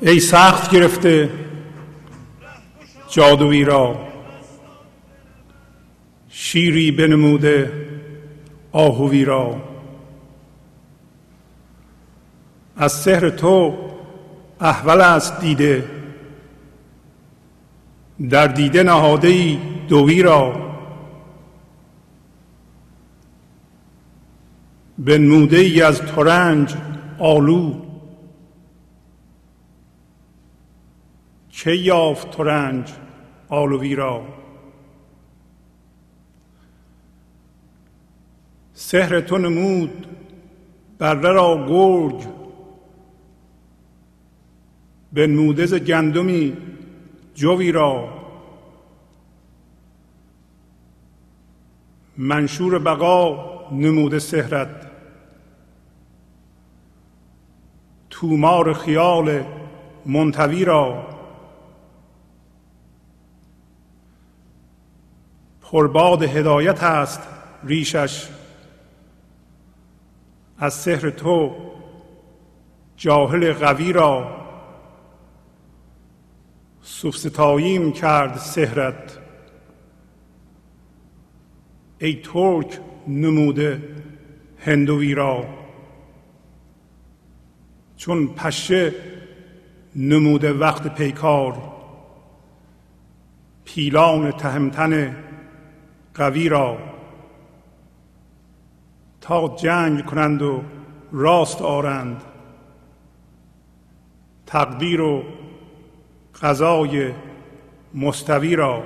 ای سخت گرفته جادویی را. شیری بنموده آهوی را. از سحر تو احول است دیده. در دیده نهاده ای دوی را. بنموده ای از ترنج آلو چه یافت ترنج آلوی را؟ سحر تو نمود بره را گرگ بنموده ز گندمی جوی را. منشور بقا نموده سهرت تومار خیال منتوی را. پرباد هدایت است ریشش. از سحر تو جاهل قوی را سوفستاییم کرد سهرت ای ترک نموده هندوی را. چون پشه نموده وقت پیکار پیلان تهمتن قوی را تا جنگ کنند و راست آرند. تقدیر و غذای مستوی را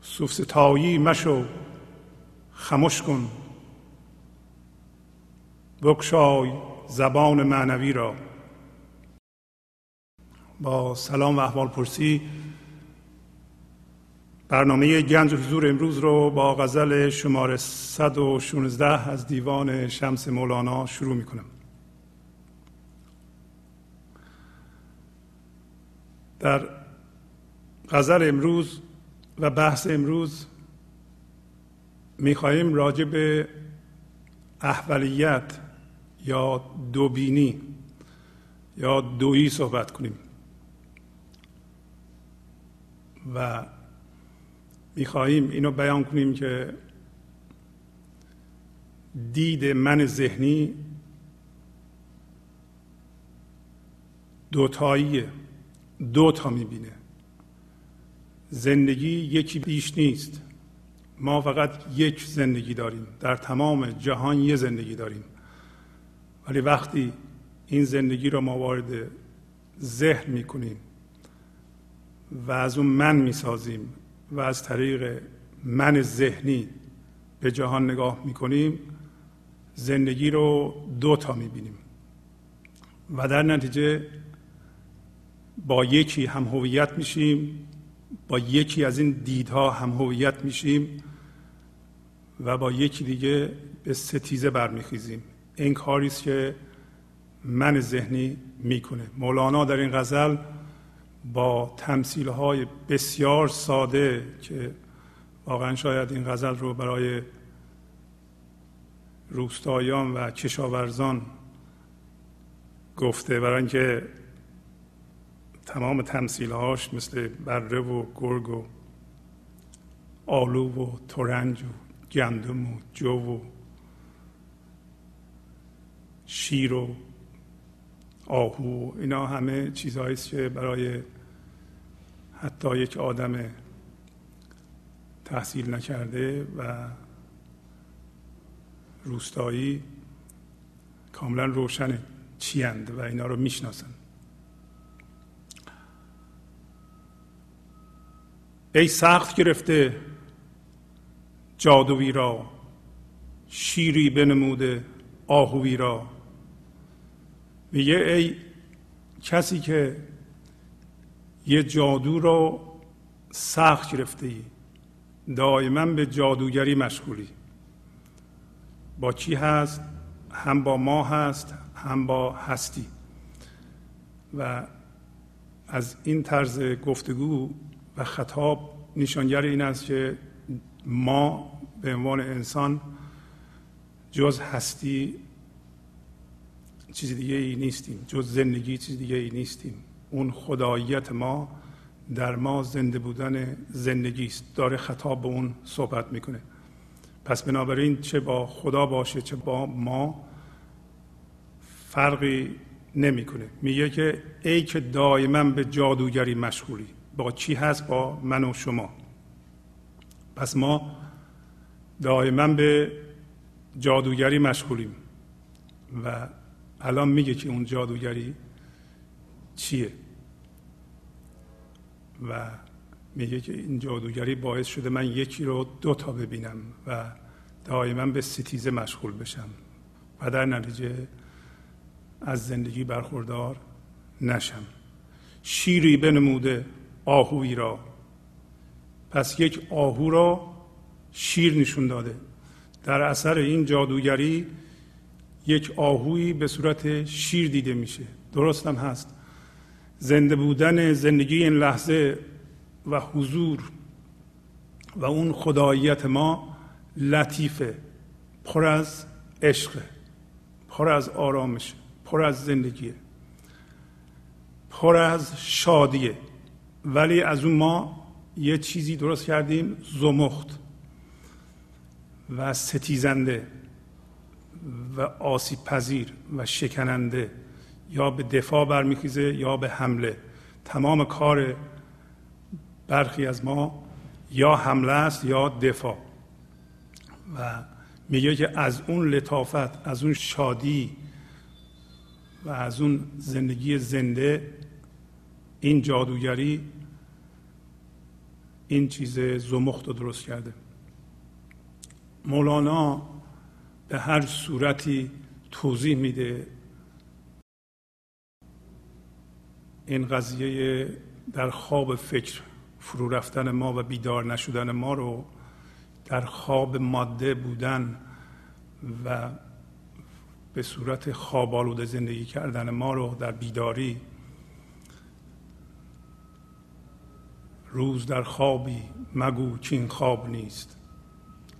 سوفستایی مشو خموش کن. بکشای زبان معنوی را. با سلام و احوال پرسی برنامه گنج حضور امروز رو با غزل شماره 116 از دیوان شمس مولانا شروع می کنم در غزل امروز و بحث امروز می‌خواهیم راجع به احولیت یا دوبینی یا دویی صحبت کنیم. و می‌خواهیم اینو بیان کنیم که دید من ذهنی دوتاییه دو تا می‌بینه. زندگی یکی بیش نیست. ما فقط یک زندگی داریم. در تمام جهان یه زندگی داریم. ولی وقتی این زندگی رو ما وارد ذهن می‌کنیم و از اون من می‌سازیم و از طریق من ذهنی به جهان نگاه می‌کنیم زندگی رو دو تا می‌بینیم. و در نتیجه با یکی هم هویت میشیم با یکی از این دیدها هم هویت میشیم و با یکی دیگه به ستیزه برمیخیزیم. این کاری است که من ذهنی می‌کنه. مولانا در این غزل با تمثیل های بسیار ساده که واقعا شاید این غزل رو برای روستایان و کشاورزان گفته برای اینکه تمام تمثیل هاش مثل بره و گرگ و آلو و ترنج و گندم و جو و شیر و آهو اینا همه چیزهایی که برای حتی یک آدم تحصیل نکرده و روستایی کاملا روشن چیند و اینا رو می‌شناسند ای سخت گرفته جادوی را شیری بنموده آهوی را. میگه ای کسی که یه جادو رو سخت گرفته ای دائما به جادوگری مشغولی. با چی هست؟ هم با ما هست هم با هستی. و از این طرز گفتگو و خطاب نشانگر این است که ما به عنوان انسان جز هستی چیز دیگه ای نیستیم جز زندگی چیز دیگه ای نیستیم. اون خداییت ما در ما زنده بودن زندگی است. داره خطاب به اون صحبت می‌کنه. پس بنابراین چه با خدا باشه چه با ما فرقی نمی‌کنه. میگه که ای که دائما به جادوگری مشغولی. با چی هست؟ با من و شما. پس ما دائما به جادوگری مشغولیم. و الان میگه که اون جادوگری چیه؟ و میگه که این جادوگری باعث شده من یکی رو دو تا ببینم و دائما به ستیزه مشغول بشم. و در نتیجه از زندگی برخوردار نشم. شیری بنموده آهوی را. پس یک آهو را شیر نشون داده. در اثر این جادوگری یک آهویی به صورت شیر دیده میشه. درست هم هست. زنده بودن زندگی این لحظه و حضور و اون خداییت ما لطیفه پر از عشق پر از آرامش پر از زندگیه پر از شادیه. ولی از اون ما یه چیزی درست کردیم زمخت و ستیزنده و آسیب پذیر و شکننده. یا به دفاع برمیخیزه یا به حمله. تمام کار برخی از ما یا حمله است یا دفاع. و میگه که از اون لطافت از اون شادی و از اون زندگی زنده این جادوگری این چیز زمخت رو درست کرده. مولانا به هر صورتی توضیح میده این قضیه در خواب فکر فرو رفتن ما و بیدار نشدن ما رو در خواب ماده بودن و به صورت خواب آلوده زندگی کردن ما رو در بیداری روز در خوابی مگو چین خواب نیست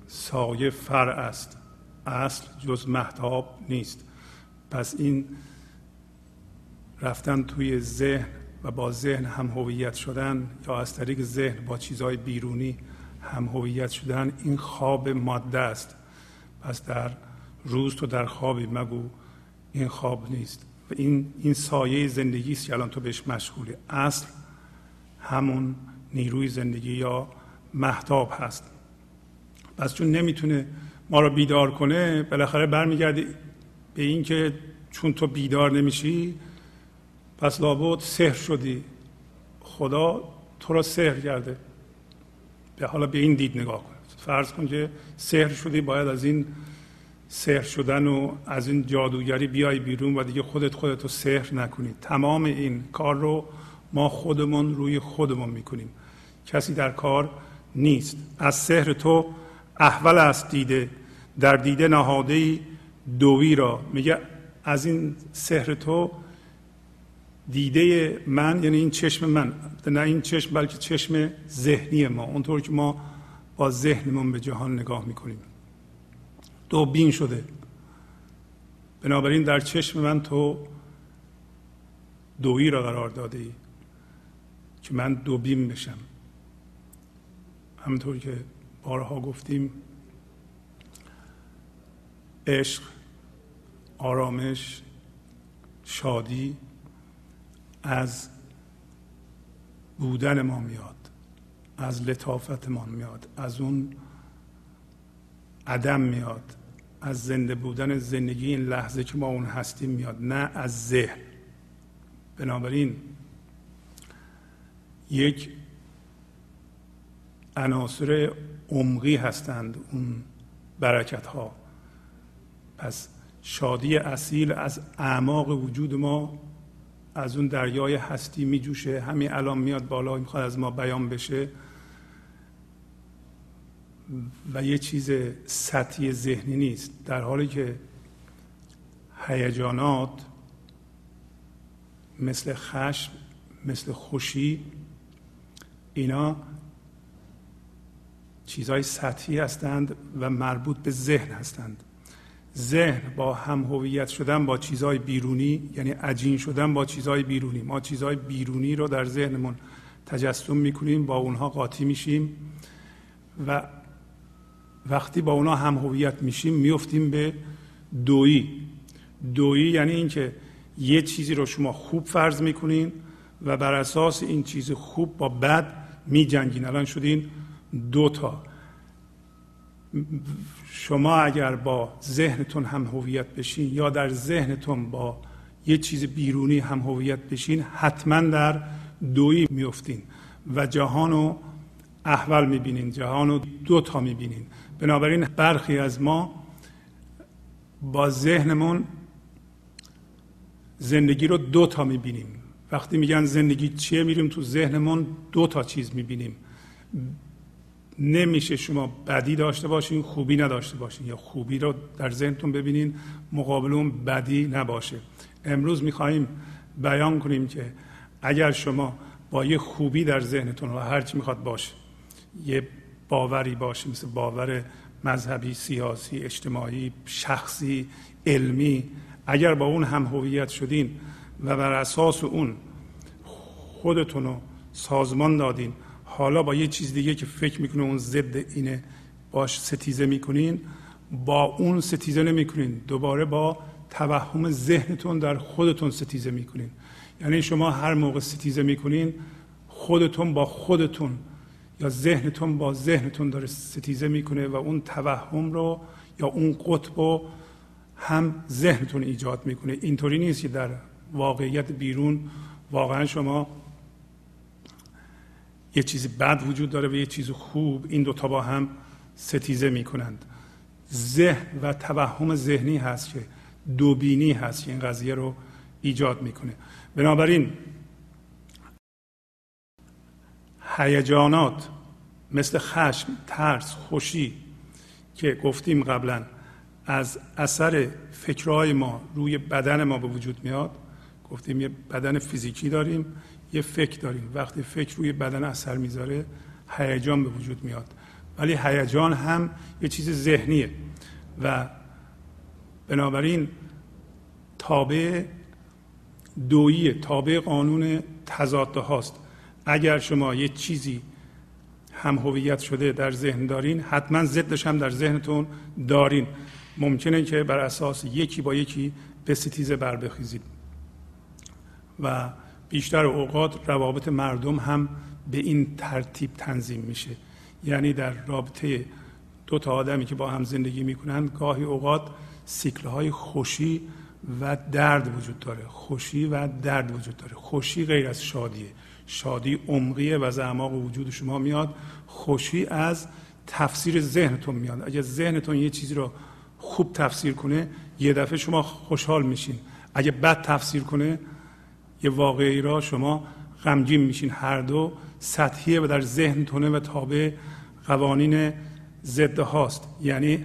سایه فر است اصل جز محتاب نیست. پس این رفتن توی ذهن و با ذهن هم هویت شدن یا از طریق ذهن با چیزهای بیرونی هم هویت شدن این خواب ماده است. پس در روز تو در خوابی مگو این خواب نیست. و این این سایه زندگی است الان تو بهش مشغولی. اصل همون نیروی زندگی یا محتاب هست. پس چون نمی‌تونه ما رو بیدار کنه بالاخره برمیگرده به اینکه چون تو بیدار نمیشی پس لابد سحر شدی. خدا تو را سحر کرده. به حالا به این دید نگاه کن. فرض کن که سحر شدی باید از این سحر شدن و از این جادوگری بیای بیرون و دیگه خودت خودت رو سحر نکنی. تمام این کار رو ما خودمون روی خودمون می‌کنیم. کسی در کار نیست. از سحر تو احول است دیده. در دیده نهاده دوی را. میگه از این سحر تو دیده من یعنی این چشم من نه این چشم بلکه چشم ذهنی ما. اونطور که ما با ذهنمون به جهان نگاه می‌کنیم. دو بین شده. بنابراین در چشم من تو دویی را قرار داده که من دو بین بشم. همونطور که بارها گفتیم عشق آرامش شادی از بودن ما میاد از لطافتمان میاد از اون عدم میاد از زنده بودن زندگی این لحظه که ما اون هستیم میاد نه از ذهن. بنابراین یک عناصر عمقی هستند اون برکت ها پس شادی اصیل از اعماق وجود ما از اون دریای هستی میجوشه. همین الان میاد بالا می‌خواد از ما بیان بشه. و یه چیز سطحی ذهنی نیست. در حالی که هیجانات مثل خشم مثل خوشی اینا چیزهای سطحی هستند و مربوط به ذهن هستند. ذهن با هم هویت شدن با چیزهای بیرونی یعنی عجین شدن با چیزهای بیرونی. ما چیزهای بیرونی رو در ذهنمون تجسم می‌کنیم با اونها قاطی میشیم و وقتی با اونها هم هویت میشیم میفتیم به دویی دویی یعنی اینکه یه چیزی رو شما خوب فرض می‌کنین و بر اساس این چیز خوب با بد میجنگین. الان شدین دو تا. شما اگر با ذهنتون هم هویت بشین یا در ذهنتون با یه چیز بیرونی هم هویت بشین حتما در دویی میفتین و جهان رو احول می‌بینین جهان رو دو تا می‌بینین. بنابراین برخی از ما با ذهنمون زندگی رو دو تا می‌بینیم. وقتی میگن زندگی چیه میریم تو ذهنمون دو تا چیز می‌بینیم. نمیشه شما بدی داشته باشین خوبی نداشته باشین یا خوبی رو در ذهنتون ببینین مقابل اون بدی نباشه. امروز می‌خواهیم بیان کنیم که اگر شما با یه خوبی در ذهنتون و هرچی می‌خواد باشه یه باوری باشه مثل باور مذهبی سیاسی اجتماعی شخصی علمی اگر با اون هم هویت شدین و بر اساس اون خودتون رو سازمان دادین حالا با یه چیز دیگه که فکر می‌کنه اون ضد اینه باش ستیزه می‌کنین با اون ستیزه نمی‌کنین دوباره با توهم ذهنتون در خودتون ستیزه می‌کنین. یعنی شما هر موقع ستیزه می‌کنین خودتون با خودتون یا ذهنتون با ذهنتون داره ستیزه می‌کنه و اون توهم رو یا اون قطب رو هم ذهنتون ایجاد می‌کنه. اینطوری نیست که در واقعیت بیرون واقعا شما یه چیزی بد وجود داره و یه چیز خوب این دوتا با هم ستیزه می‌کنند. ذهن و توهم ذهنی هست که دوبینی هست که این قضیه رو ایجاد می‌کنه. بنابراین هیجانات مثل خشم ترس خوشی که گفتیم قبلا از اثر فکرهای ما روی بدن ما به وجود میاد. گفتیم یه بدن فیزیکی داریم. یه فکر داریم. وقتی فکر روی بدن اثر می‌ذاره هیجان به وجود میاد. ولی هیجان هم یه چیز ذهنیه. و بنابراین تابع دویی تابع قانون تضاد هاست. اگر شما یه چیزی هم هویت شده در ذهن دارین حتما ضدش هم در ذهنتون دارین. ممکنه که بر اساس یکی با یکی به ستیزه بر بخیزید. و بیشتر اوقات روابط مردم هم به این ترتیب تنظیم میشه. یعنی در رابطه دو تا آدمی که با هم زندگی می‌کنن گاهی اوقات سیکل های خوشی و درد وجود داره. خوشی و درد وجود داره. خوشی غیر از شادیه. شادی عمقیه و از اعماق وجود شما میاد. خوشی از تفسیر ذهنتون میاد. اگر ذهنتون یه چیزی رو خوب تفسیر کنه یه دفعه شما خوشحال میشین. اگه بد تفسیر کنه یه واقعی را شما غمگین میشین. هر دو سطحیه و در ذهنتونه و تابع قوانین ضد هاست. یعنی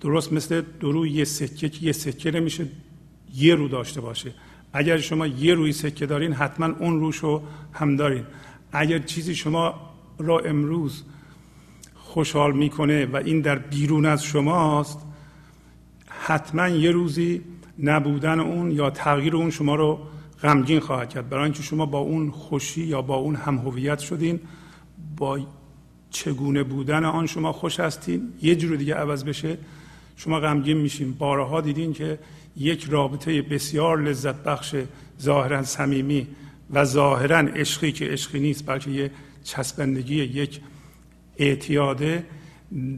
درست مثل درو یه سکه که یه سکه نمیشه یه رو داشته باشه. اگر شما یه روی سکه دارین حتما اون روش رو هم دارین. اگر چیزی شما را امروز خوشحال می‌کنه و این در بیرون از شماست حتما یه روزی نبودن اون یا تغییر اون شما رو غمگین خواهد کرد. برای اینکه شما با اون خوشی یا با اون هم هویت شدین با چگونه بودن آن شما خوش هستین. یه جور دیگه عوض بشه شما غمگین میشین. بارها دیدین که یک رابطه بسیار لذت بخش ظاهرا صمیمی و ظاهرا عشقی که عشقی نیست بلکه یه چسبندگی یک اعتیاده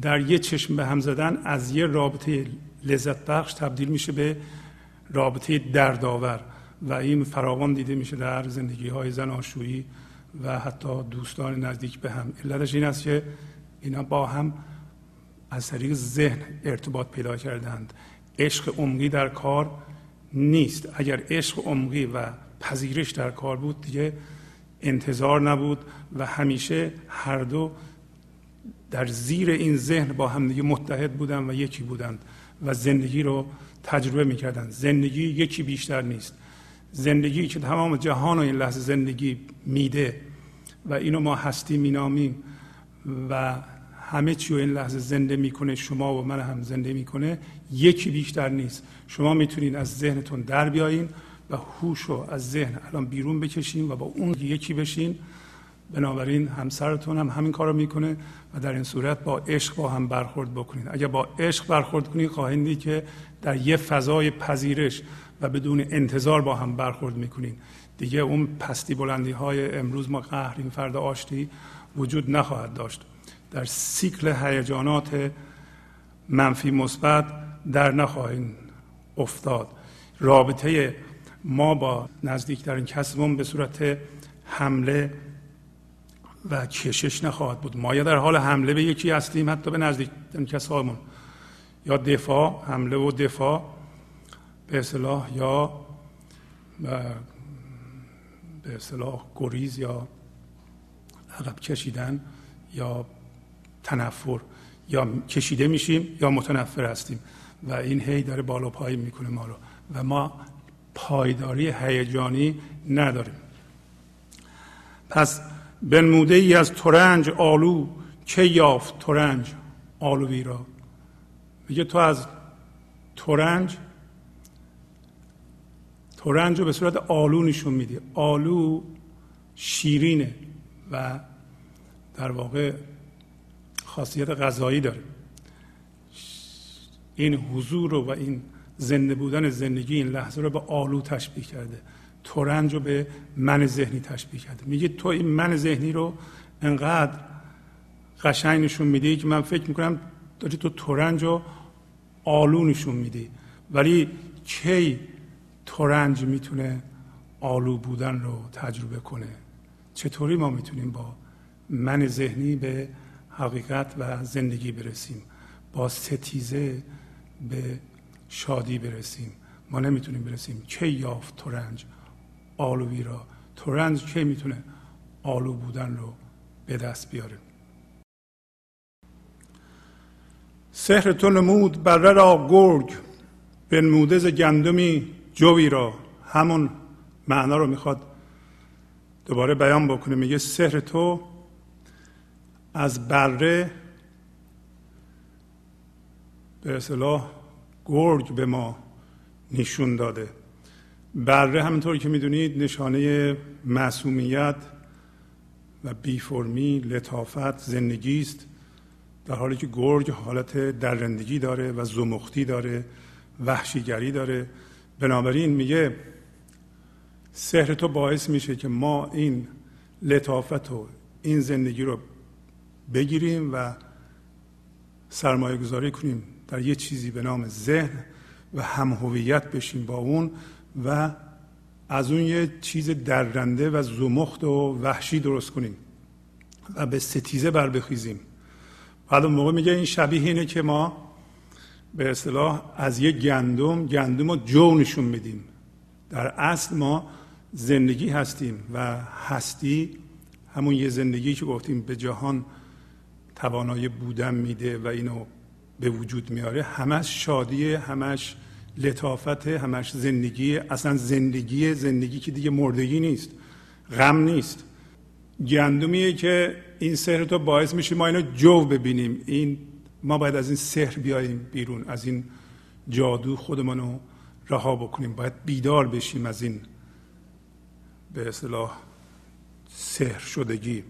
در یه چشم به هم زدن از یه رابطه لذت بخش تبدیل میشه به رابطه دردآور. و این فراوان دیده میشه در زندگی های زن آشویی و حتی دوستان نزدیک به هم. علتش این است که اینا با هم از طریق ذهن ارتباط پیدا کردند عشق عمقی در کار نیست. اگر عشق عمقی و پذیرش در کار بود دیگه انتظار نبود و همیشه هر دو در زیر این ذهن با هم دیگه متحد بودن و یکی بودند و زندگی رو تجربه می‌کردن زندگی یکی بیشتر نیست. زندگی که تمام جهان و این لحظه زندگی میده و اینو ما هستی مینامیم و همه چی رو این لحظه زنده می‌کنه شما و من هم زنده می‌کنه یکی بیشتر نیست. شما می‌تونید از ذهنتون در بیایین و هوش رو از ذهن الان بیرون بکشین و با اون یکی بشین. بنابراین همسرتون هم همین کار رو می‌کنه و در این صورت با عشق با هم برخورد بکنید اگر با عشق برخورد کنید خواهید که در یه فضای پذیرش و بدون انتظار با هم برخورد می‌کنید دیگه اون پستی بلندی های امروز ما قهریم فردا آشتی وجود نخواهد داشت. در سیکل هیجانات منفی مثبت در نخواهیم افتاد. رابطه ما با نزدیکترین کسمون به صورت حمله و کشش نخواهد بود. ما یا در حال حمله به یکی هستیم حتی به نزدیکترین کسامون یا دفاع حمله و دفاع. به اصلاح یا به اصلاح گریز یا عقب کشیدن یا تنفر یا کشیده میشیم یا متنفر هستیم و این هی داره بالا پایین می‌کنه ما رو و ما پایداری هیجانی نداریم. پس بنموده ای از ترنج آلو که یافت ترنج آلوی را؟ میگه تو از ترنج ترنج رو به صورت آلو نشون میدی آلو شیرینه و در واقع خاصیت غذایی داره. این حضور رو و این زنده بودن زندگی این لحظه رو به آلو تشبیه کرده. تورنج رو به من ذهنی تشبیه کرده. میگه تو این من ذهنی رو انقدر قشنگ نشون میدی که من فکر می‌کنم داری تو تورنج رو آلو نشون میدی. ولی کی تورنج می‌تونه آلو بودن رو تجربه کنه. چطوری ما می‌تونیم با من ذهنی به حقیقت و زندگی برسیم؟ با ستیزه به شادی برسیم. ما نمی‌تونیم برسیم کی یافت تورنج آلوی را. تورنج کی می‌تونه آلو بودن رو به دست بیاره؟ سحر تو نمود بره را گرگ. بنموده ز گندمی جوی را همون معنا رو می‌خواد دوباره بیان بکنه. میگه سحر تو از بره به اصطلاح گرگ به ما نشون داده. بره همونطور که می‌دونید نشانه معصومیت و بیفرمی لطافت زندگی است. در حالی که گرگ حالت درندگی داره و زمختی داره وحشیگری داره. بنابراین میگه سحر تو باعث میشه که ما این لطافت و این زندگی رو بگیریم و سرمایه گذاری کنیم در یه چیزی به نام ذهن و هم هویت بشیم با اون و از اون یه چیز درنده و زمخت و وحشی درست کنیم و به ستیزه بر بخیزیم بعد اون موقع میگه این شبیه اینه که ما به اصطلاح از یه گندم گندم رو جو نشون میدیم. در اصل ما زندگی هستیم و هستی همون یه زندگی که گفتیم به جهان توانایی بودن میده و اینو به وجود میاره. همش شادی همش لطافت همش زندگی. اصلا زندگی زندگی که دیگه مردگی نیست غم نیست. گندمیه که این سحر تو باعث میشه ما اینو جو ببینیم. این ما باید از این سحر بیاییم بیرون از این جادو خودمون رو رها بکنیم. باید بیدار بشیم از این به اصطلاح سحر شدگی.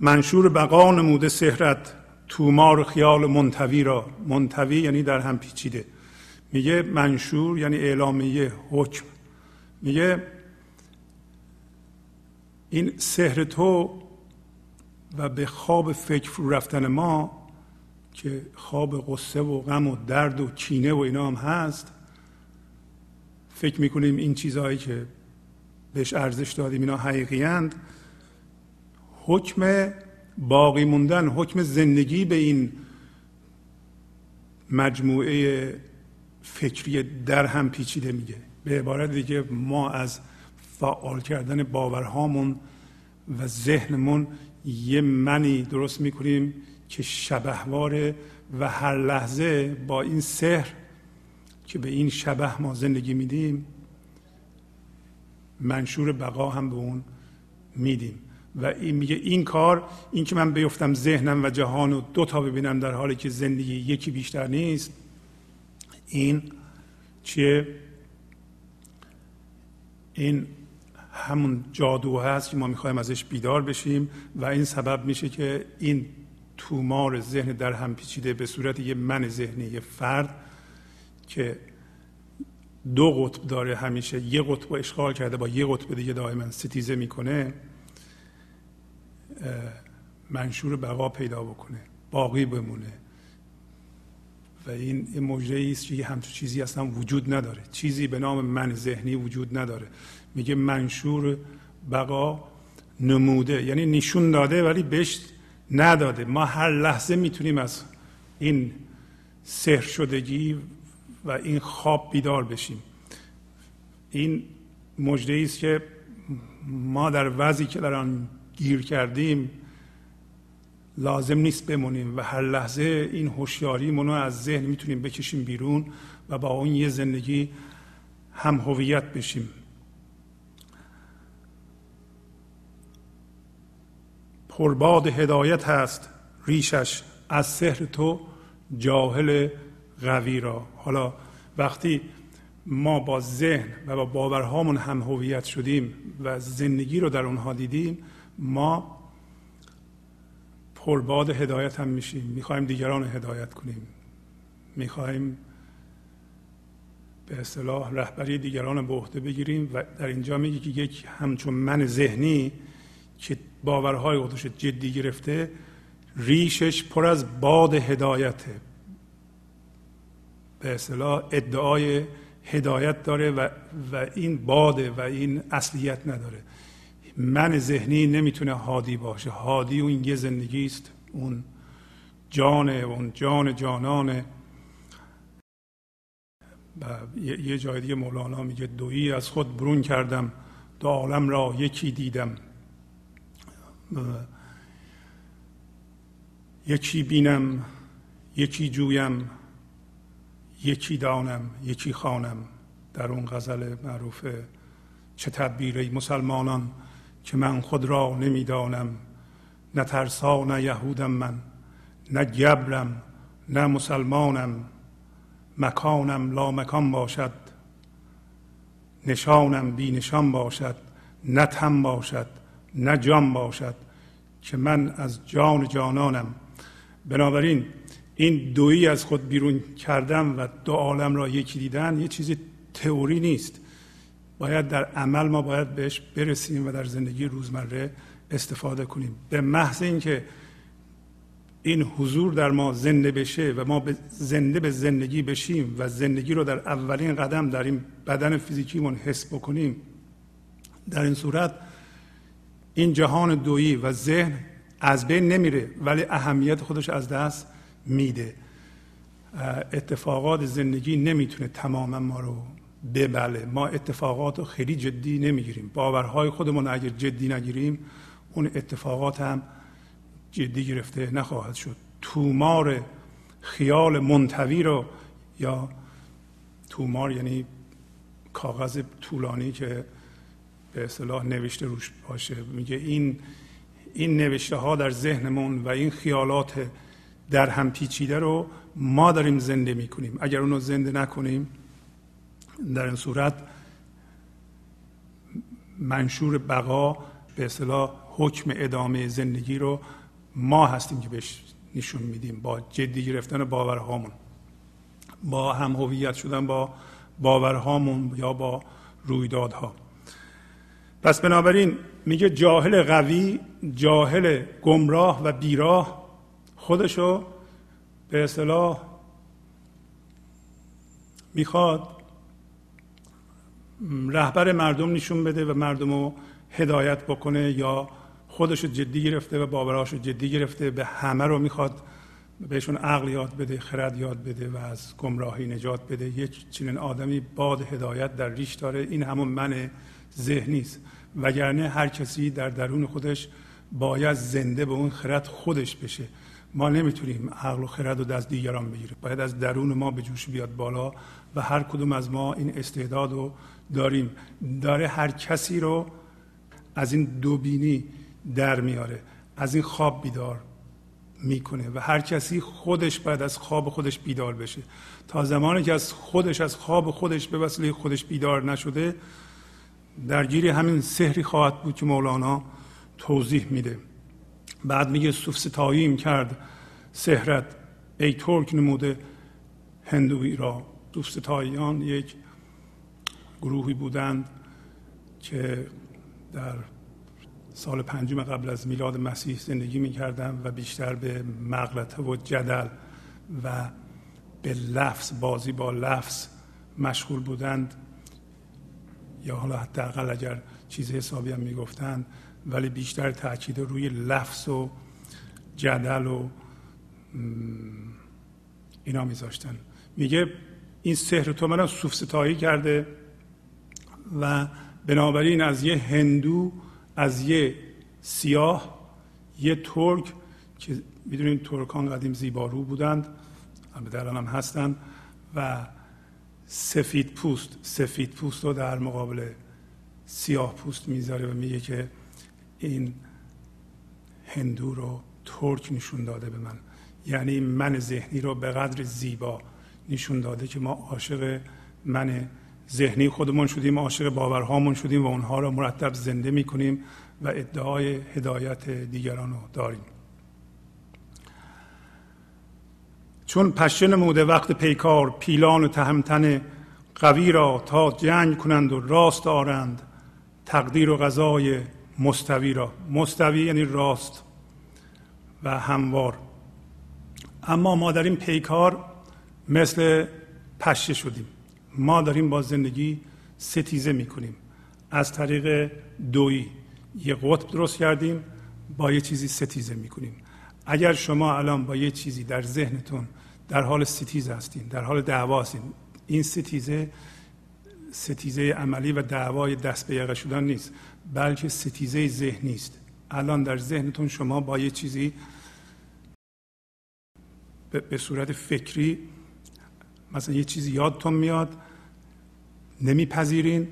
منشور بقا نموده سهرت تومار خیال منتوی را. منتوی یعنی در هم پیچیده. میگه منشور یعنی اعلامیه حکم. میگه این سحر تو و به خواب فکر فرو رفتن ما که خواب قصه و غم و درد و کینه و اینا هم هست فکر می‌کنیم این چیزهایی که بهش ارزش دادیم اینا حقیقی حکم باقی موندن حکم زندگی به این مجموعه فکری در هم پیچیده میگه. به عبارت دیگه ما از فعال کردن باورهامون و ذهنمون یه منی درست می‌کنیم که شبهواره و هر لحظه با این سحر که به این شبه ما زندگی میدیم منشور بقا هم به اون میدیم. و این میگه این کار این که من بیفتم ذهنم و جهان رو دو تا ببینم در حالی که زندگی یکی بیشتر نیست این چیه؟ این همون جادو هست که ما می‌خوایم ازش بیدار بشیم و این سبب میشه که این تومار ذهن در هم پیچیده به صورت یه من ذهنی یه فرد که دو قطب داره همیشه یه قطب اشغال کرده با یه قطب دیگه دائما ستیزه می‌کنه منشور بقا پیدا بکنه باقی بمونه. و این موجه است که همچون چیزی اصلا وجود نداره. چیزی به نام من ذهنی وجود نداره. میگه منشور بقا نموده. یعنی نشون داده ولی بهش نداده. ما هر لحظه می‌تونیم از این سهر شدگی و این خواب بیدار بشیم. این مجده است که ما در وضعی که در آن گیر کردیم لازم نیست بمونیم و هر لحظه این هوشیاری رو از ذهن می‌تونیم بکشیم بیرون و با اون یه زندگی هم هویت بشیم. پرباد هدایت هست ریشش از سحر تو جاهل قوی را. حالا وقتی ما با ذهن و با باورهامون هم هویت شدیم و زندگی رو در اونها دیدیم ما پرباد هدایت هم میشیم. می‌خوایم دیگران رو هدایت کنیم. می‌خوایم به اصطلاح رهبری دیگران به عهده بگیریم و در اینجا میگه که یک همچون من ذهنی که باورهای خودش جدی گرفته ریشش پر از باد هدایته. به اصطلاح ادعای هدایت داره و, و این باده و این اصلیت نداره. من ذهنی نمی‌تونه هادی باشه. هادی اون یه زندگی است اون جان اون جان جانانه. و یه جای دیگه مولانا میگه دویی از خود برون کردم دو عالم را یکی دیدم. یکی بینم یکی جویم یکی دانم یکی خانم در اون غزل معروف چه تدبیری مسلمانان که من خود را نمی‌دانم نه ترسا نه یهودم من نه گبرم نه مسلمانم مکانم لا مکان باشد نشانم بی نشان باشد نه تم باشد نه جان باشد که من از جان جانانم. بنابراین این دویی از خود بیرون کردن و دو عالم را یکی دیدن یه چیزی تئوری نیست. باید در عمل ما باید بهش برسیم و در زندگی روزمره استفاده کنیم. به محض اینکه این حضور در ما زنده بشه و ما زنده به زندگی بشیم و زندگی رو در اولین قدم در این بدن فیزیکیمون حس بکنیم در این صورت این جهان دویی و ذهن از بین نمیره ولی اهمیت خودش از دست میده. اتفاقات زندگی نمی‌تونه تماما ما رو ببله. ما اتفاقات رو خیلی جدی نمی‌گیریم. باورهای خودمون اگر جدی نگیریم اون اتفاقات هم جدی گرفته نخواهد شد. تومار خیال منتوی رو یا تومار یعنی کاغذ طولانی که به اصطلاح نوشته روش باشه. میگه این این نوشته ها در ذهنمون و این خیالات در هم پیچیده رو ما داریم زنده می‌کنیم. اگر اونو زنده نکنیم در این صورت منشور بقا به اصطلاح حکم ادامه زندگی رو ما هستیم که بهش نشون میدیم با جدی گرفتن باورهامون. با هم هویت شدن با باورهامون یا با رویدادها. پس بنابراین میگه جاهل قوی جاهل گمراه و بیراه خودشو به اصطلاح می‌خواد رهبر مردم نشون بده و مردم رو هدایت بکنه یا خودش جدی گرفته و باوراش جدی گرفته به همه رو می‌خواد بهشون عقل یاد بده خرد یاد بده و از گمراهی نجات بده. یک چنین آدمی باد هدایت در ریش داره. این همون من ذهنی است وگرنه هر کسی در درون خودش باید زنده به اون خرد خودش بشه. ما نمی‌تونیم عقل و خرد رو از دیگران بگیریم. باید از درون ما به جوش بیاد بالا و هر کدوم از ما این استعداد رو داریم. داره هر کسی رو از این دوبینی در میاره. از این خواب بیدار می‌کنه و هر کسی خودش باید از خواب خودش بیدار بشه. تا زمانی که از خودش از خواب خودش به وسیله خودش بیدار نشده درگیری همین سحری خواهد بود که مولانا توضیح میده. بعد میگه ستاییم کرد سهرت ای ترک نموده هندوی را. ستاییان یک گروهی بودند که در سال پنجم قبل از میلاد مسیح زندگی می‌کردن و بیشتر به مغلطه و جدل و به لفظ بازی با لفظ مشغول بودند. یا حالا حداقل اگر چیز حسابی هم می‌گفتند ولی بیشتر تاکید روی لفظ و جدل و اینا میذاشتن. میگه این سحر تو منو صوف ستایی کرده و بنابراین از یه هندو از یه سیاه یه ترک که می‌دونید ترکان قدیم زیبارو بودند البته هم هستند و سفید پوست سفید پوست رو در مقابل سیاه پوست می‌ذاره و میگه که این هندو رو ترک نشون داده به من. یعنی من ذهنی رو به قدر زیبا نشون داده که ما عاشق من ذهنی خودمون شدیم عاشق باورهامون شدیم و اونها رو مرتب زنده می‌کنیم و ادعای هدایت دیگران رو داریم. چون پشه نموده وقت پیکار پیلان و تهمتن قوی را تا جنگ کنند و راست آرند تقدیر و غذای مستوی را. مستوی یعنی راست و هموار. اما ما در این پیکار مثل پشه شدیم. ما داریم با زندگی ستیزه می‌کنیم. از طریق دویی. یه قطب درست کردیم با یه چیزی ستیزه می‌کنیم. اگر شما الان با یه چیزی در ذهنتون در حال ستیزه هستین در حال دعوا هستین این ستیزه ستیزه عملی و دعوای دست به یقه شدن نیست بلکه ستیزه ذهنی است الان در ذهنتون شما با یه چیزی به صورت فکری مثلا یه چیزی یادتون میاد نمیپذیرین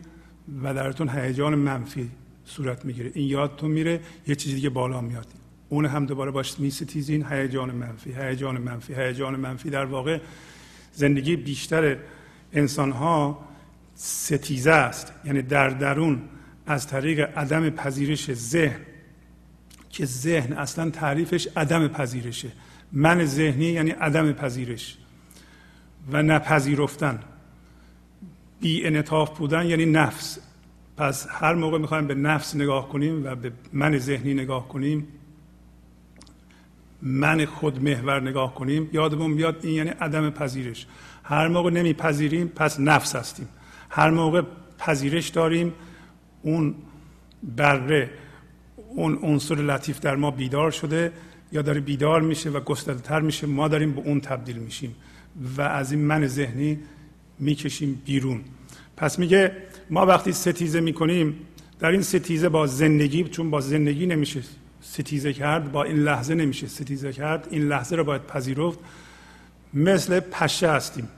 و درتون هیجان منفی صورت می‌گیره. این یادتون میره یه چیزی دیگه بالا میاد. اون هم دوباره باش میستیزین هیجان منفی هیجان منفی هیجان منفی. در واقع زندگی بیشتر انسان ها ستیزه است. یعنی در درون از طریق عدم پذیرش ذهن که ذهن اصلا تعریفش عدم پذیرشه. من ذهنی یعنی عدم پذیرش و نپذیرفتن. بی انطاف بودن یعنی نفس. پس هر موقع می‌خوایم به نفس نگاه کنیم و به من ذهنی نگاه کنیم من خود محور نگاه کنیم یادمون بیاد این یعنی عدم پذیرش. هر موقع نمیپذیریم پس نفس هستیم. هر موقع پذیرش داریم اون بره اون عنصر لطیف در ما بیدار شده یا داره بیدار میشه و گسترده میشه ما داریم به اون تبدیل میشیم و از این من ذهنی می‌کشیم بیرون. پس میگه ما وقتی ستیزه می‌کنیم در این ستیزه با زندگی چون با زندگی نمیشه ستیزه کرد با این لحظه نمیشه ستیزه کرد. این لحظه رو باید پذیرفت. مثل پشه هستیم.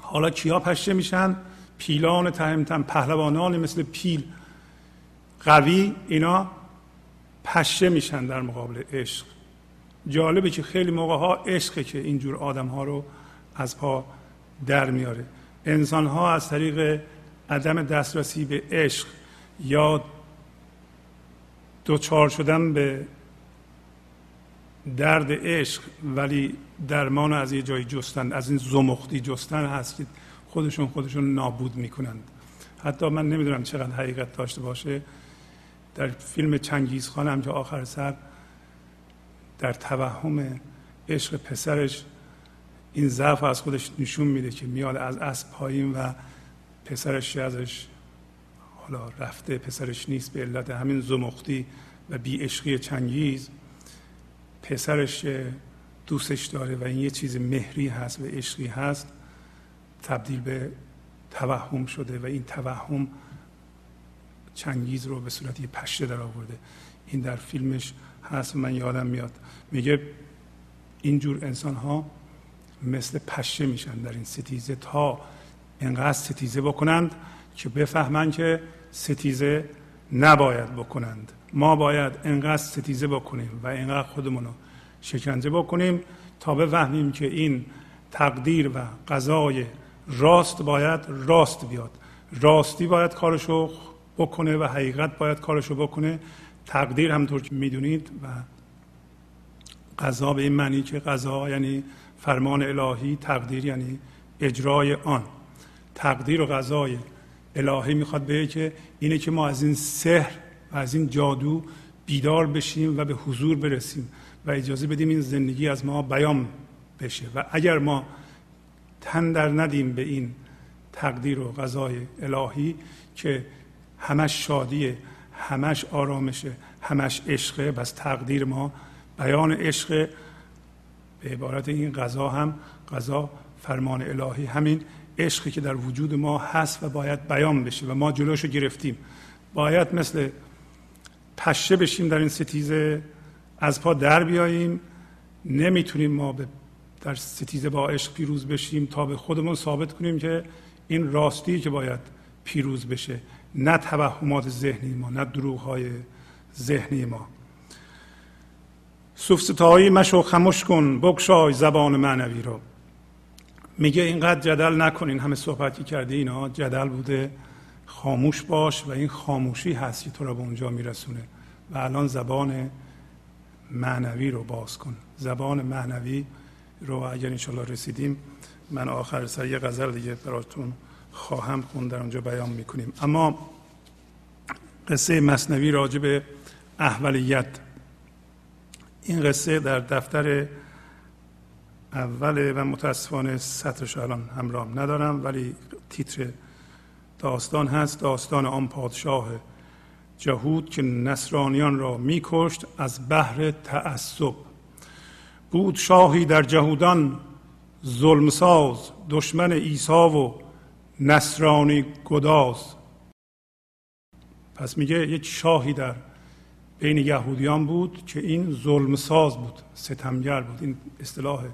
حالا کیا پشه میشن؟ پیلان تهمتن پهلوانان مثل پیل. قوی اینا پشه میشن در مقابل عشق. جالبه که خیلی موقع ها عشقه که اینجور آدم ها رو از پا در میاره. انسان ها از طریق عدم دسترسی به عشق یا دوچار شدن به درد عشق ولی درمان از یه جایی جستن از این زمختی جستن هست که خودشون خودشون نابود می‌کنند. حتی من نمی‌دونم چقدر حقیقت داشته باشه. در فیلم چنگیز خانم که آخر سر در توهم عشق پسرش این ضعف از خودش نشون میده که میاد از اسب پایین و پسرش ازش حالا رفته پسرش نیست به علت همین زمختی و بی عشقی چنگیز پسرش دوستش داره و این یه چیز مهری هست و عشقی هست تبدیل به توهم شده و این توهم چنگیز رو به صورت یه پشه در آورده. این در فیلمش هست من یادم میاد. میگه اینجور انسان ها مثل پشه میشن در این ستیزه تا انقدر ستیزه بکنند که بفهمند که ستیزه نباید بکنند. ما باید انقدر ستیزه بکنیم و انقدر خودمون رو شکنجه بکنیم تا بفهمیم که این تقدیر و قضای راست باید راست بیاد. راستی باید کارشو بکنه و حقیقت باید کارشو بکنه. تقدیر همطور که می‌دونید و قضا به این معنی که قضا یعنی فرمان الهی تقدیر یعنی اجرای آن. تقدیر و قضای الهی می‌خواد بگه که اینه که ما از این سحر و از این جادو بیدار بشیم و به حضور برسیم و اجازه بدیم این زندگی از ما بیان بشه. و اگر ما تن در ندیم به این تقدیر و قضای الهی که همش شادیه همش آرامشه همش عشقه بس تقدیر ما بیان عشق. به عبارت این قضا هم قضا فرمان الهی همین. عشقی که در وجود ما هست و باید بیان بشه و ما جلوش رو گرفتیم. باید مثل پشه بشیم در این ستیزه از پا در بیاییم. نمی‌تونیم ما به در ستیزه با عشق پیروز بشیم تا به خودمون ثابت کنیم که این راستی که باید پیروز بشه. نه توهمات ذهنی ما نه دروغ های ذهنی ما. سوفستایی مشو خموش کن بکشای زبان معنوی رو میگه اینقدر جدل نکنین همه صحبتی کرده اینا جدل بوده. خاموش باش و این خاموشی هست که تو را به اونجا میرسونه. و الان زبان معنوی رو باز کن. زبان معنوی رو اگر انشالله رسیدیم من آخر سر یه غزل دیگه براتون خواهم خوند در اونجا بیان می‌کنیم. اما قصه مصنوی راجع به احولیت. این قصه در دفتر اوله و متاسفانه سطرش الان همراه ندارم ولی تیتر داستان هست. داستان آن پادشاه جهود که نصرانیان را میکشت از بحر تعصب. بود شاهی در جهودان ظلمساز دشمن عیسی و نصرانی گداز. پس میگه یک شاهی در بین یهودیان بود که این ظلم ساز بود ستمگر بود. این اصطلاح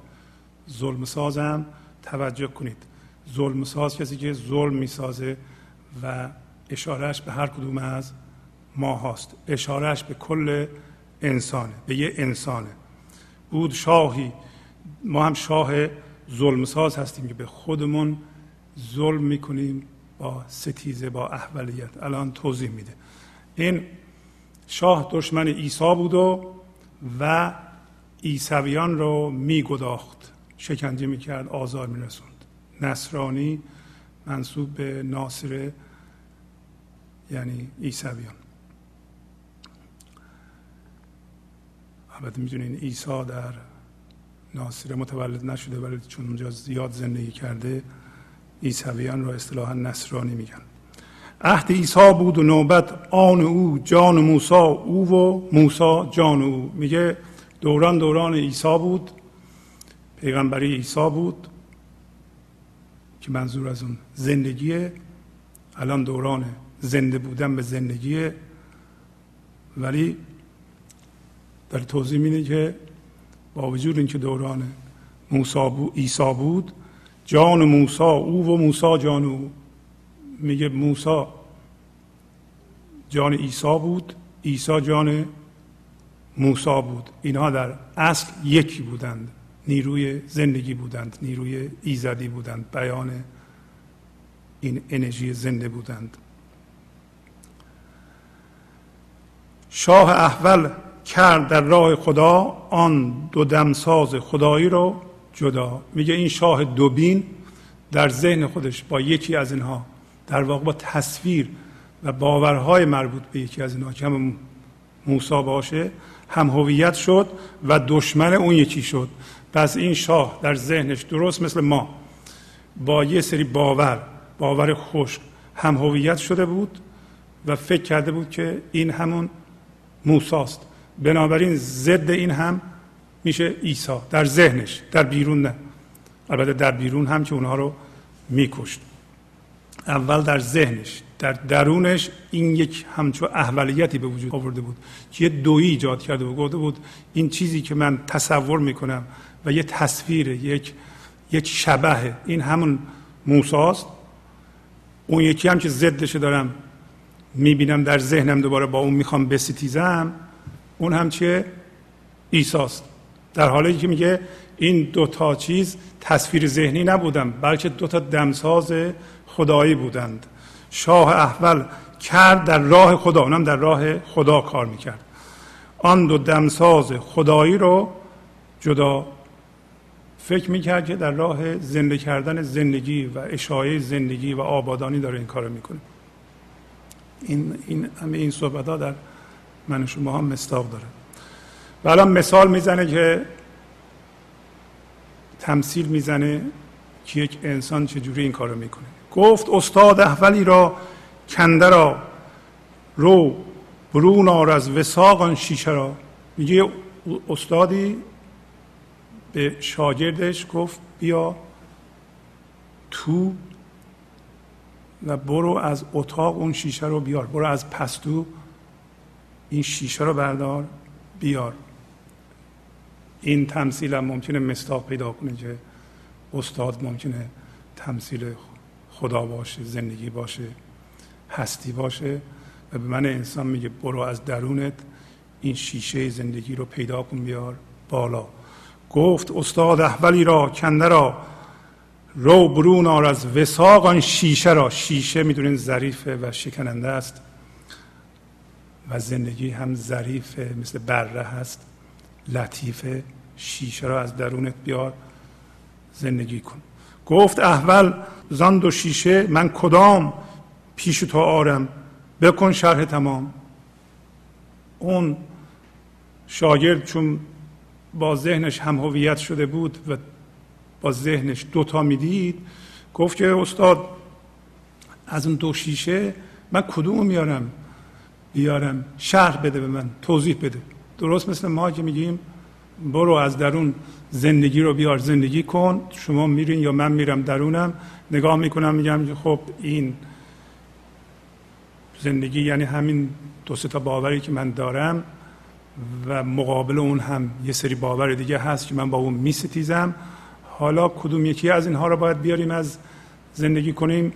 ظلم ساز هم توجه کنید. ظلم ساز کسی که ظلم می‌سازه و اشارهش به هر کدوم از ما هاست اشارهش به کل انسانه به یه انسانه. بود شاهی ما هم شاه ظلم ساز هستیم که به خودمون ظلم می‌کنیم با ستیزه با احولیت. الان توضیح میده. این شاه دشمن عیسی بود و و عیسویان رو میگداخت. شکنجه می‌کرد آزار میرسوند. نصرانی منصوب به ناصره یعنی عیسویان. البته می‌دونین عیسی در ناصره متولد نشده ولی چون اونجا زیاد زندگی کرده عیسویان را اصطلاحا نصرانی میگن. عهد عیسی بود و نوبت آن او جان موسا او و موسا جان او. میگه دوران دوران عیسی بود. پیغمبری عیسی بود که منظور از اون زندگیه. الان دوران زنده بودن به زندگیه. ولی در توضیح میده که با وجود اینکه دوران موسی بود عیسی بود جان موسی او و موسی جان او. میگه موسی جان عیسی بود عیسی جان موسی بود. اینها در اصل یکی بودند. نیروی زندگی بودند نیروی ایزدی بودند بیان این انرژی زنده بودند. شاه احول کرد در راه خدا آن دو دمساز خدایی رو جدا. میگه این شاه دوبین در ذهن خودش با یکی از اینها در واقع با تصویر و باورهای مربوط به یکی از اینها که هم موسا باشه هم هویت شد و دشمن اون یکی شد. پس این شاه در ذهنش درست مثل ما. با یه سری باور باور خشک هم هویت شده بود و فکر کرده بود که این همون موساست. بنابراین ضد این هم میشه عیسی در ذهنش در بیرون نه. البته در بیرون هم که اونها رو میکشت. اول در ذهنش در درونش این یک همچون احولیتی به وجود آورده بود که یه دویی ایجاد کرده بود. گفته بود این چیزی که من تصور می‌کنم و یه تصویر یک یک شبه این همون موساست. اون یکی هم که ضدش دارم می‌بینم در ذهنم دوباره با اون می‌خوام بستیزم اون هم چیه ایساست در حالی که میگه این دو تا چیز تصویر ذهنی نبودن بلکه دو تا دمساز خدایی بودند. شاه احول کرد در راه خدا اونم در راه خدا کار می‌کرد. آن دو دمساز خدایی رو جدا فکر می‌کرد که در راه زنده کردن زندگی و اشاعه زندگی و آبادانی داره این کار می‌کنه. این این همه این صحبت ها در من شما هم مستاق داره. و الان مثال می‌زنه که تمثیل می‌زنه که یک انسان چجوری این کارو می‌کنه. گفت استاد احولی را کنده را رو برون آر از وساق آن شیشه را. میگه استادی به شاگردش گفت بیا تو و برو از اتاق اون شیشه رو بیار برو از پستو این شیشه رو بردار بیار. این تمثیل هم ممکنه مستاق پیدا کنه که استاد ممکنه تمثیل خدا باشه زندگی باشه هستی باشه و به من انسان میگه برو از درونت این شیشه زندگی رو پیدا کن بیار بالا. گفت استاد احولی را کنده را رو برون آر از وساق آن شیشه را. شیشه می‌دونین ظریفه و شکننده است و زندگی هم ظریفه مثل بره هست. لطیفه شیشه را از درونت بیار زندگی کن. گفت احول زان و شیشه من کدام پیش تو آرم؟ بکن شرح تمام. اون شاگرد چون با ذهنش هم هویت شده بود و با ذهنش دوتا می‌دید گفت که استاد از اون دو شیشه من کدوم میارم؟ بیارم. شرح بده به من توضیح بده. درست مثل ما که میگیم برو از درون زندگی رو بیار زندگی کن. شما میرین یا من میرم درونم. نگاه می‌کنم میگم خب این زندگی یعنی همین دو تا باوری که من دارم. و مقابل اون هم یه سری باور دیگه هست که من با اون میستیزم. حالا کدوم یکی از اینها رو باید بیاریم از زندگی کنیم؟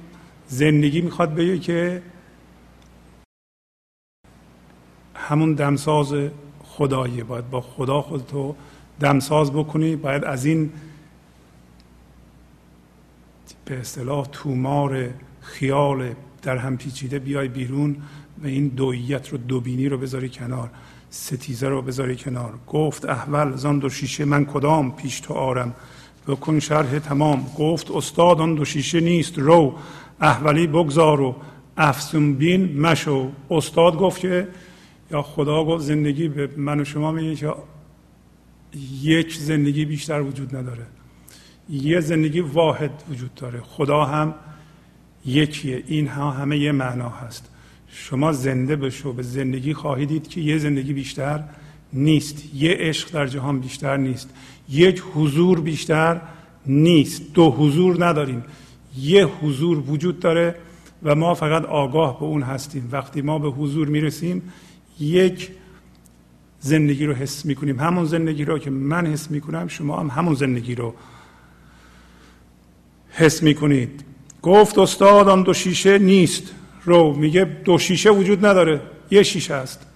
زندگی می‌خواد بگه که همون دمساز خداییه باید با خدا خودتو دمساز بکنی. باید از این به اصطلاح تومار خیال در هم پیچیده بیای بیرون و این دویت رو دوبینی رو بذاری کنار. ستیزه رو بذاری کنار. گفت احول زان دو شیشه من کدام پیش تو آرم؟ بکن شرح تمام. گفت استاد آن دو شیشه نیست. رو احولی بگذار و افسون بین مشو. استاد گفت که یا خدا گفت زندگی به من و شما میگه که یک زندگی بیشتر وجود نداره. یه زندگی واحد وجود داره. خدا هم یکیه. این ها همه یه معنا هست. شما زنده بشو به زندگی خواهید دید که یه زندگی بیشتر نیست. یه عشق در جهان بیشتر نیست. یک حضور بیشتر نیست. دو حضور نداریم. یه حضور وجود داره و ما فقط آگاه به اون هستیم. وقتی ما به حضور می‌رسیم یک زندگی رو حس می‌کنیم. همون زندگی رو که من حس می‌کنم شما هم همون زندگی رو حس می‌کنید. گفت استاد آن دو شیشه نیست. رو میگه دو شیشه وجود نداره یه شیشه است.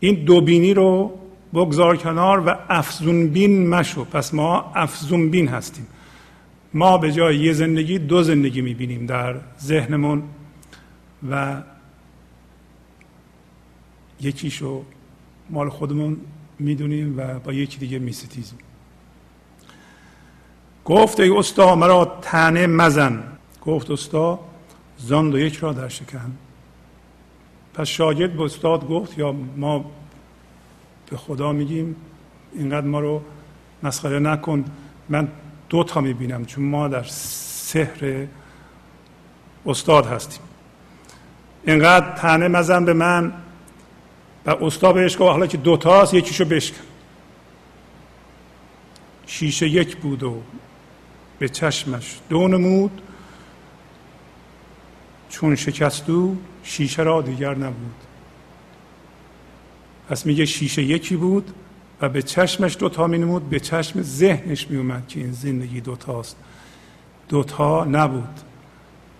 این دو بینی رو بگذار کنار و افزون بین مشو. پس ما افزون بین هستیم. ما به جای یه زندگی دو زندگی می‌بینیم در ذهنمون و یکیشو مال خودمون می‌دونیم و با یکی دیگه میستیزیم. گفت ای استا مرا تنه مزن. گفت استا زاند و یک را در شکن. پس شاگرد به استاد گفت یا ما به خدا میگیم اینقدر ما رو مسخره نکن من دو تا می‌بینم چون ما در سحر استاد هستیم. اینقدر تنه مزن به من و استاد بهش گفت حالا که دوتاست یکیشو بشکن. شیشه یک بود و به چشمش دو نمود چون شکستو شیشه را دیگر نبود. پس میگه شیشه یکی بود و به چشمش دوتا می نمود به چشم ذهنش می اومد که این زندگی دوتاست دوتا نبود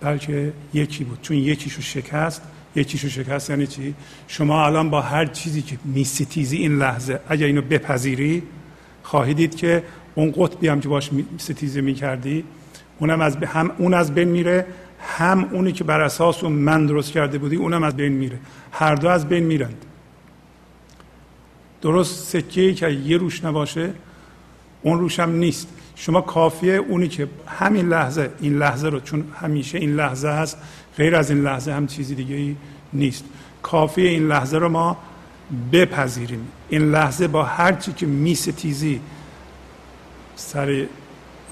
بلکه یکی بود. چون یکیشو شکست یکیشو شکست یعنی چی؟ شما الان با هر چیزی که میستیزی این لحظه اگر اینو بپذیری خواهی دید که اون قطبی هم که باش ستیزه می‌کردی اونم از اون از بین میره هم اونی که بر اساس اون من درست کرده بودی اونم از بین میره. هر دو از بین میرند. درست سکه که یه روش نباشه اون روش هم نیست. شما کافیه اونی که همین لحظه این لحظه رو چون همیشه این لحظه هست غیر از این لحظه هم چیزی دیگه ای نیست. کافیه این لحظه رو ما بپذیریم. این لحظه با هر چی که میستیزی سر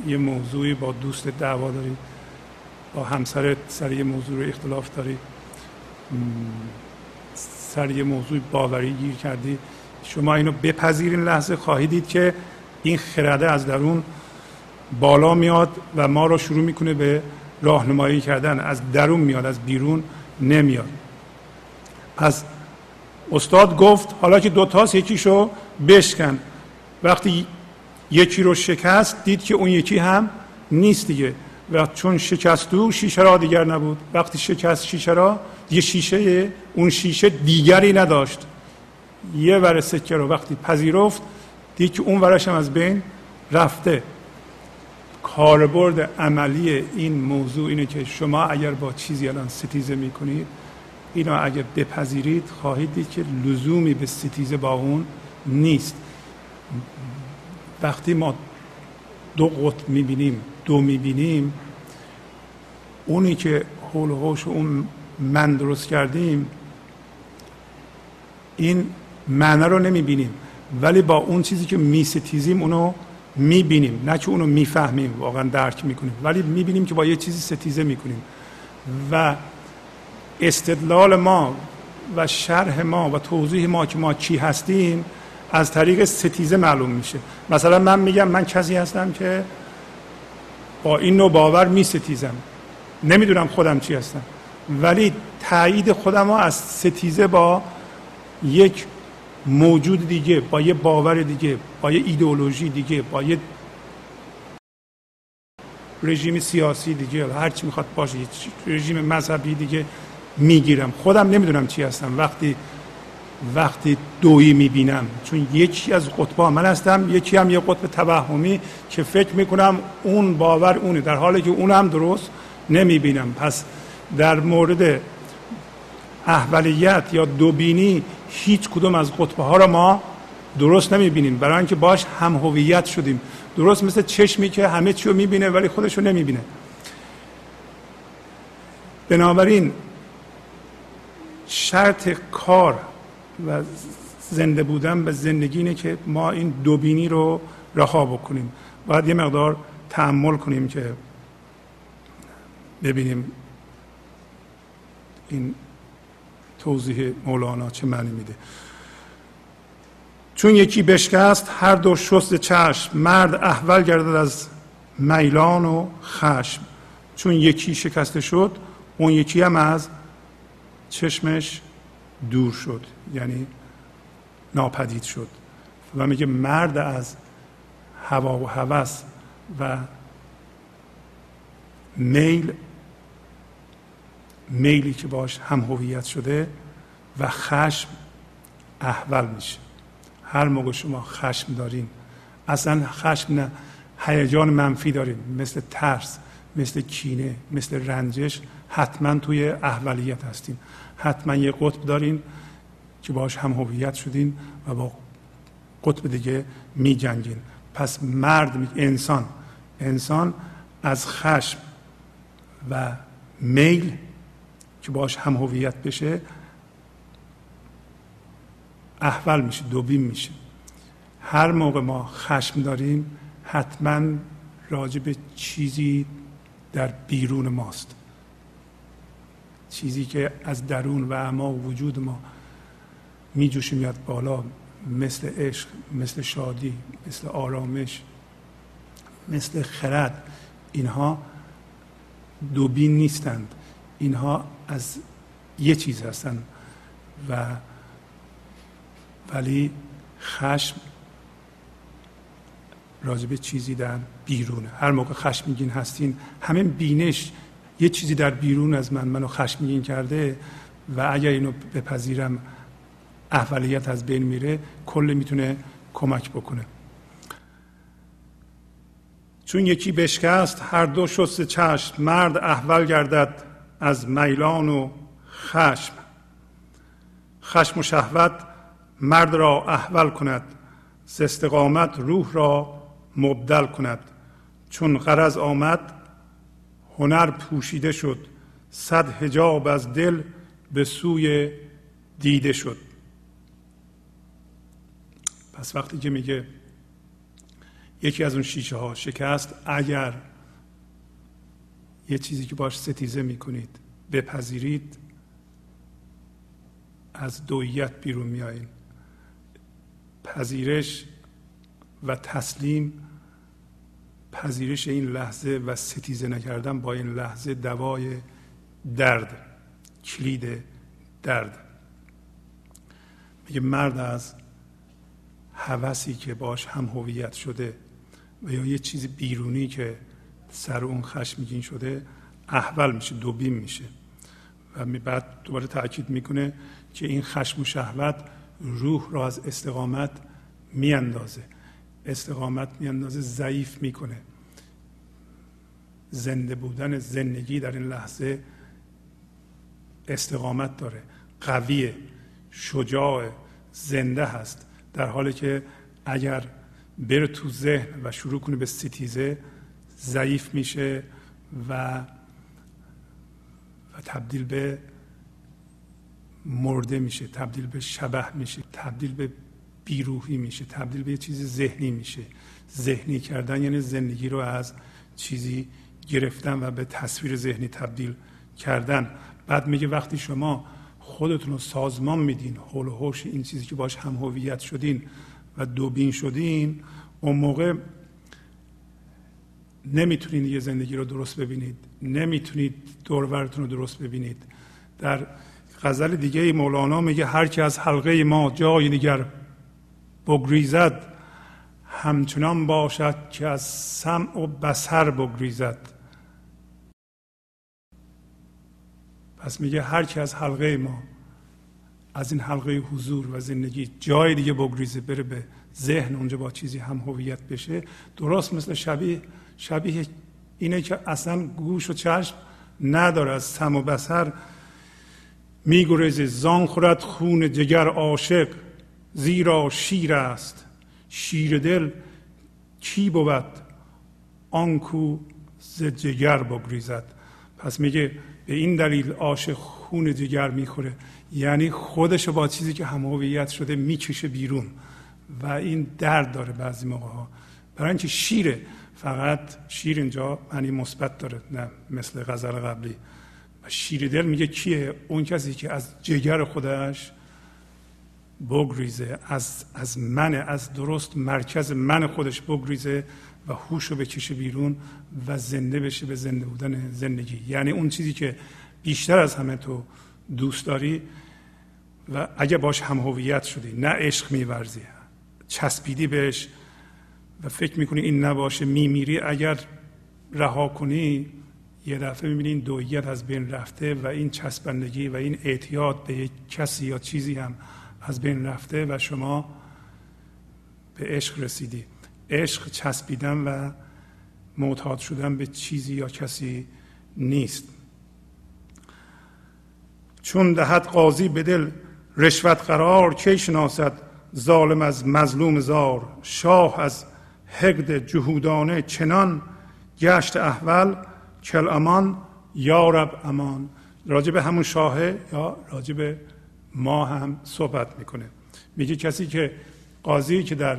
یه موضوعی با دوست دعوا داری با همسر سر یه موضوع رو اختلاف داری. سر یه موضوع باوری گیر کردی. شما اینو بپذیرین لحظه. خواهید دید که این خرده از درون بالا میاد و ما رو شروع می‌کنه به راهنمایی کردن. از درون میاد از بیرون نمیاد. پس استاد گفت حالا که دوتاست یکیشو بشکن. وقتی یکی رو شکست دید که اون یکی هم نیست دیگه. و چون شکست او شیشه را دیگر نبود. وقتی شکست شیشه را یه شیشه اون شیشه دیگری نداشت. یه ور سکه رو وقتی پذیرفت دید که اون ورش هم از بین رفته. کاربرد عملی این موضوع اینه که شما اگر با چیزی الان ستیزه می‌کنید اینو اگر بپذیرید خواهید دید که لزومی به ستیزه با اون نیست. وقتی ما دو قطب می‌بینیم دو می‌بینیم اونی که حول و اون من درست کردیم این معنی رو نمی‌بینیم. ولی با اون چیزی که میستیزیم اونو می‌بینیم. نه که اونو می‌فهمیم واقعا درک می‌کنیم. ولی می‌بینیم که با یه چیزی ستیزه می‌کنیم. و استدلال ما و شرح ما و توضیح ما که ما چی هستیم از طریق ستیزه معلوم میشه. مثلا من میگم من کسی هستم که با این نوع باور می ستیزم نمی‌دونم خودم چی هستم. ولی تایید خودم ها از ستیزه با یک موجود دیگه با یه باور دیگه با یه ایدئولوژی دیگه با یه رژیم سیاسی دیگه هر چی می‌خواد باشه رژیم مذهبی دیگه می‌گیرم. خودم نمی‌دونم چی هستم. وقتی وقتی دویی می‌بینم. چون یکی از قطبا من هستم یکی هم یه قطب توهمی که فکر می‌کنم اون باور اونه. در حالی که اونم درست نمی‌بینم. پس در مورد احولیت یا دوبینی هیچ کدوم از قطبه ها را ما درست نمی‌بینیم. برای اینکه باش هم هویت شدیم. درست مثل چشمی که همه چی رو می‌بینه ولی خودش رو نمی‌بینه. بنابراین شرط کار و زنده بودن به زندگی اینه که ما این دوبینی رو رها بکنیم. باید یه مقدار تحمل کنیم که ببینیم این توضیح مولانا چه معنی میده. چون یکی بشکست هر دو شست چشم. مرد احول گردد از میلان و خشم. چون یکی شکسته شد اون یکی هم از چشمش دور شد یعنی ناپدید شد و میگه مرد از هوا و هوس و میل میلی که باش هم هویت شده و خشم احول میشه. هر موقع شما خشم دارین اصلا خشم نه هیجان منفی دارین مثل ترس مثل کینه مثل رنجش حتما توی احولیت هستین. حتما یه قطب دارین که باش هم هویت شدین و با قطب دیگه می جنگین پس مرد انسان انسان از خشم و میل که باش هم هویت بشه احول میشه دوبین میشه. هر موقع ما خشم داریم حتما راجع به چیزی در بیرون ماست. چیزی که از درون و اما وجود ما میجوشه میاد بالا مثل عشق مثل شادی مثل آرامش مثل خرد اینها دوبین نیستند. اینها از یه چیز هستند و ولی خشم راجب چیزی در بیرونه. هر موقع خشمگین هستین همین بینش یه چیزی در بیرون از من منو خشمگین کرده و اگر اینو بپذیرم احولیت از بین میره کل می‌تونه کمک بکنه. چون یکی بشکست هر دو شست چشم مرد احول گردد از میلان و خشم. خشم و شهوت مرد را احول کند استقامت روح را مبدل کند. چون غرض آمد هنر پوشیده شد. صد هجاب از دل به سوی دیده شد. پس وقتی که میگه یکی از اون شیشه ها شکست اگر یه چیزی که باش ستیزه می‌کنید بپذیرید از دویت بیرون میایین پذیرش و تسلیم پذیرش این لحظه و ستیزه نکردن با این لحظه دوای درد کلید درد. میگه مرد از هوسی که باش هم هویت شده و یا یه چیز بیرونی که سر اون خشمگین شده احول میشه دوبین میشه. و بعد دوباره تاکید می‌کنه که این خشم و شهوت روح را از استقامت میاندازه. استقامت میاندازه ضعیف می‌کنه. زنده بودن زندگی در این لحظه استقامت داره. قویه شجاع زنده هست. در حالی که اگر بره تو ذهن و شروع کنه به ستیزه ضعیف میشه و و تبدیل به مرده میشه تبدیل به شبه میشه تبدیل به بیروحی میشه تبدیل به یه چیز ذهنی میشه. ذهنی کردن یعنی زندگی رو از چیزی گرفتن و به تصویر ذهنی تبدیل کردن. بعد میگه وقتی شما خودتون رو سازمان میدین حول و حوش این چیزی که باش هم هویت شدین و دوبین شدین اون موقع نمی‌تونید یه زندگی رو درست ببینید. نمی‌تونید دورورتون رو درست ببینید. در غزل دیگه مولانا میگه هر کی از حلقه ما جای دیگر بگریزد همچنان باشد که از سمع و بسر بگریزد. پس میگه هر کی از حلقه ما از این حلقه حضور و زندگی جای دیگه بگریزه بره به ذهن اونجا با چیزی هم هویت بشه. درست مثل شبیه شبیه اینه که اصلا گوش و چشم نداره. از سم و بسر میگریزه زان خورد خون جگر عاشق. زیرا شیر است. شیر دل کی بود آنکو ز جگر بگریزد؟ پس میگه به این دلیل عاشق خون جگر می‌خوره. یعنی خودش با چیزی که هم شده می‌کشه بیرون و این درد داره بعضی موقع ها برای اینکه شیره فقط شیر اینجا معنی مثبت داره نه مثل غزل قبلی. و شیر دل میگه کیه؟ اون کسی که از جگر خودش بگریزه از از من از درست مرکز من خودش بگریزه و هوش رو بکشه بیرون و زنده بشه به زنده بودن زندگی. یعنی اون چیزی که بیشتر از همه تو دوست داری و اگه باش هم هویت شدی نه عشق میورزی چسبیدی بهش و فکر می‌کنی این نباشه میمیری. اگر رها کنی یه دفعه می‌بینی این دویت از بین رفته و این چسبندگی و این اعتیاد به یک کسی یا چیزی هم از بین رفته و شما به عشق رسیدی. عشق چسبیدن و معتاد شدن به چیزی یا کسی نیست. چون دهد قاضی به دل رشوت قرار کی شناسد ظالم از مظلوم زار؟ شاه از حقد جهودانه چنان گشت احول کل امان یا رب امان. راجب همون شاهه یا راجب ما هم صحبت می‌کنه. میگه کسی که قاضی که در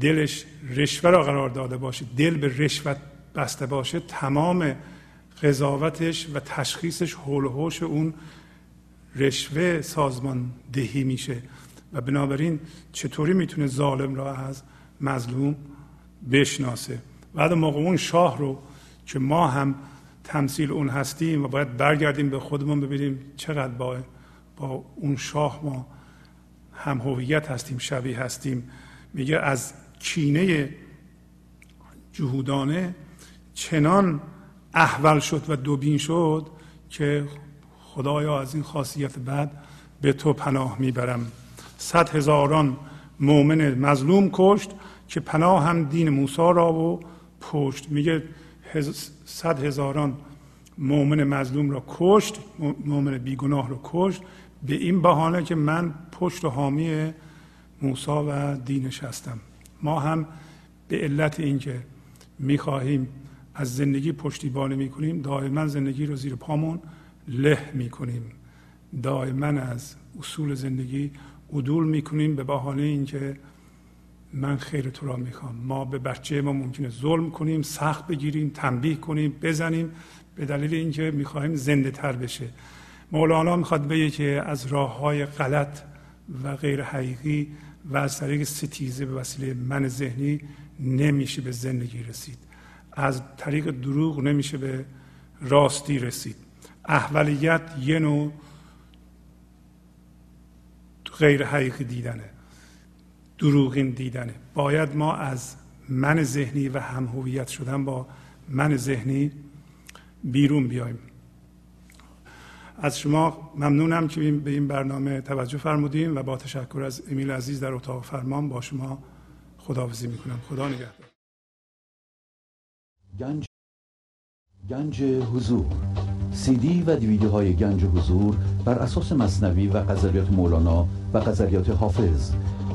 دلش رشوه را قرار داده باشه دل به رشوت بسته باشه تمام قضاوتش و تشخیصش حول و حوش اون رشوه سازمان دهی میشه. و بنابراین چطوری می‌تونه ظالم را از مظلوم بشناسه؟ بعد موقع اون شاه رو که ما هم تمثیل اون هستیم و باید برگردیم به خودمون ببینیم چقدر با با اون شاه ما هم هویت هستیم شبیه هستیم. میگه از کینه جهودانه چنان احول شد و دوبین شد که خدایا از این خاصیت بعد به تو پناه می‌برم. صد هزاران مؤمن مظلوم کشت که پناه هم دین موسی را و پشت. میگه صد هزاران مؤمن مظلوم را کشت مؤمن بیگناه را کشت. به این بهانه که من پشت و حامی موسی و دینش هستم ما هم به علت اینکه می‌خواهیم از زندگی پشتیبانی می‌کنیم دائما زندگی رو زیر پامون له می‌کنیم. دائما از اصول زندگی عدول می‌کنیم به بهانه اینکه من خیر تو را می‌خوام. ما به بچه ما ممکنه ظلم کنیم سخت بگیریم تنبیه کنیم بزنیم به دلیل اینکه می‌خواهیم زنده تر بشه. مولانا می‌خواد بگه که از راه های غلط و غیر حقیقی و از طریق ستیزه به وسیله من ذهنی نمیشه به زندگی رسید. از طریق دروغ نمیشه به راستی رسید. احولیت یه نوع غیر حقیقی دیدنه دروغین دیدنه. باید ما از من ذهنی و هم هویت شدن با من ذهنی بیرون بیایم. از شما ممنونم که به این برنامه توجه فرمودیم و با تشکر از امیل عزیز در اتاق فرمان با شما خداحافظی می‌کنم. خدا نگهدار. گنج گنج حضور. سی دی و دیویدیو های گنج حضور بر اساس مصنوی و قذریات مولانا و قذریات حافظ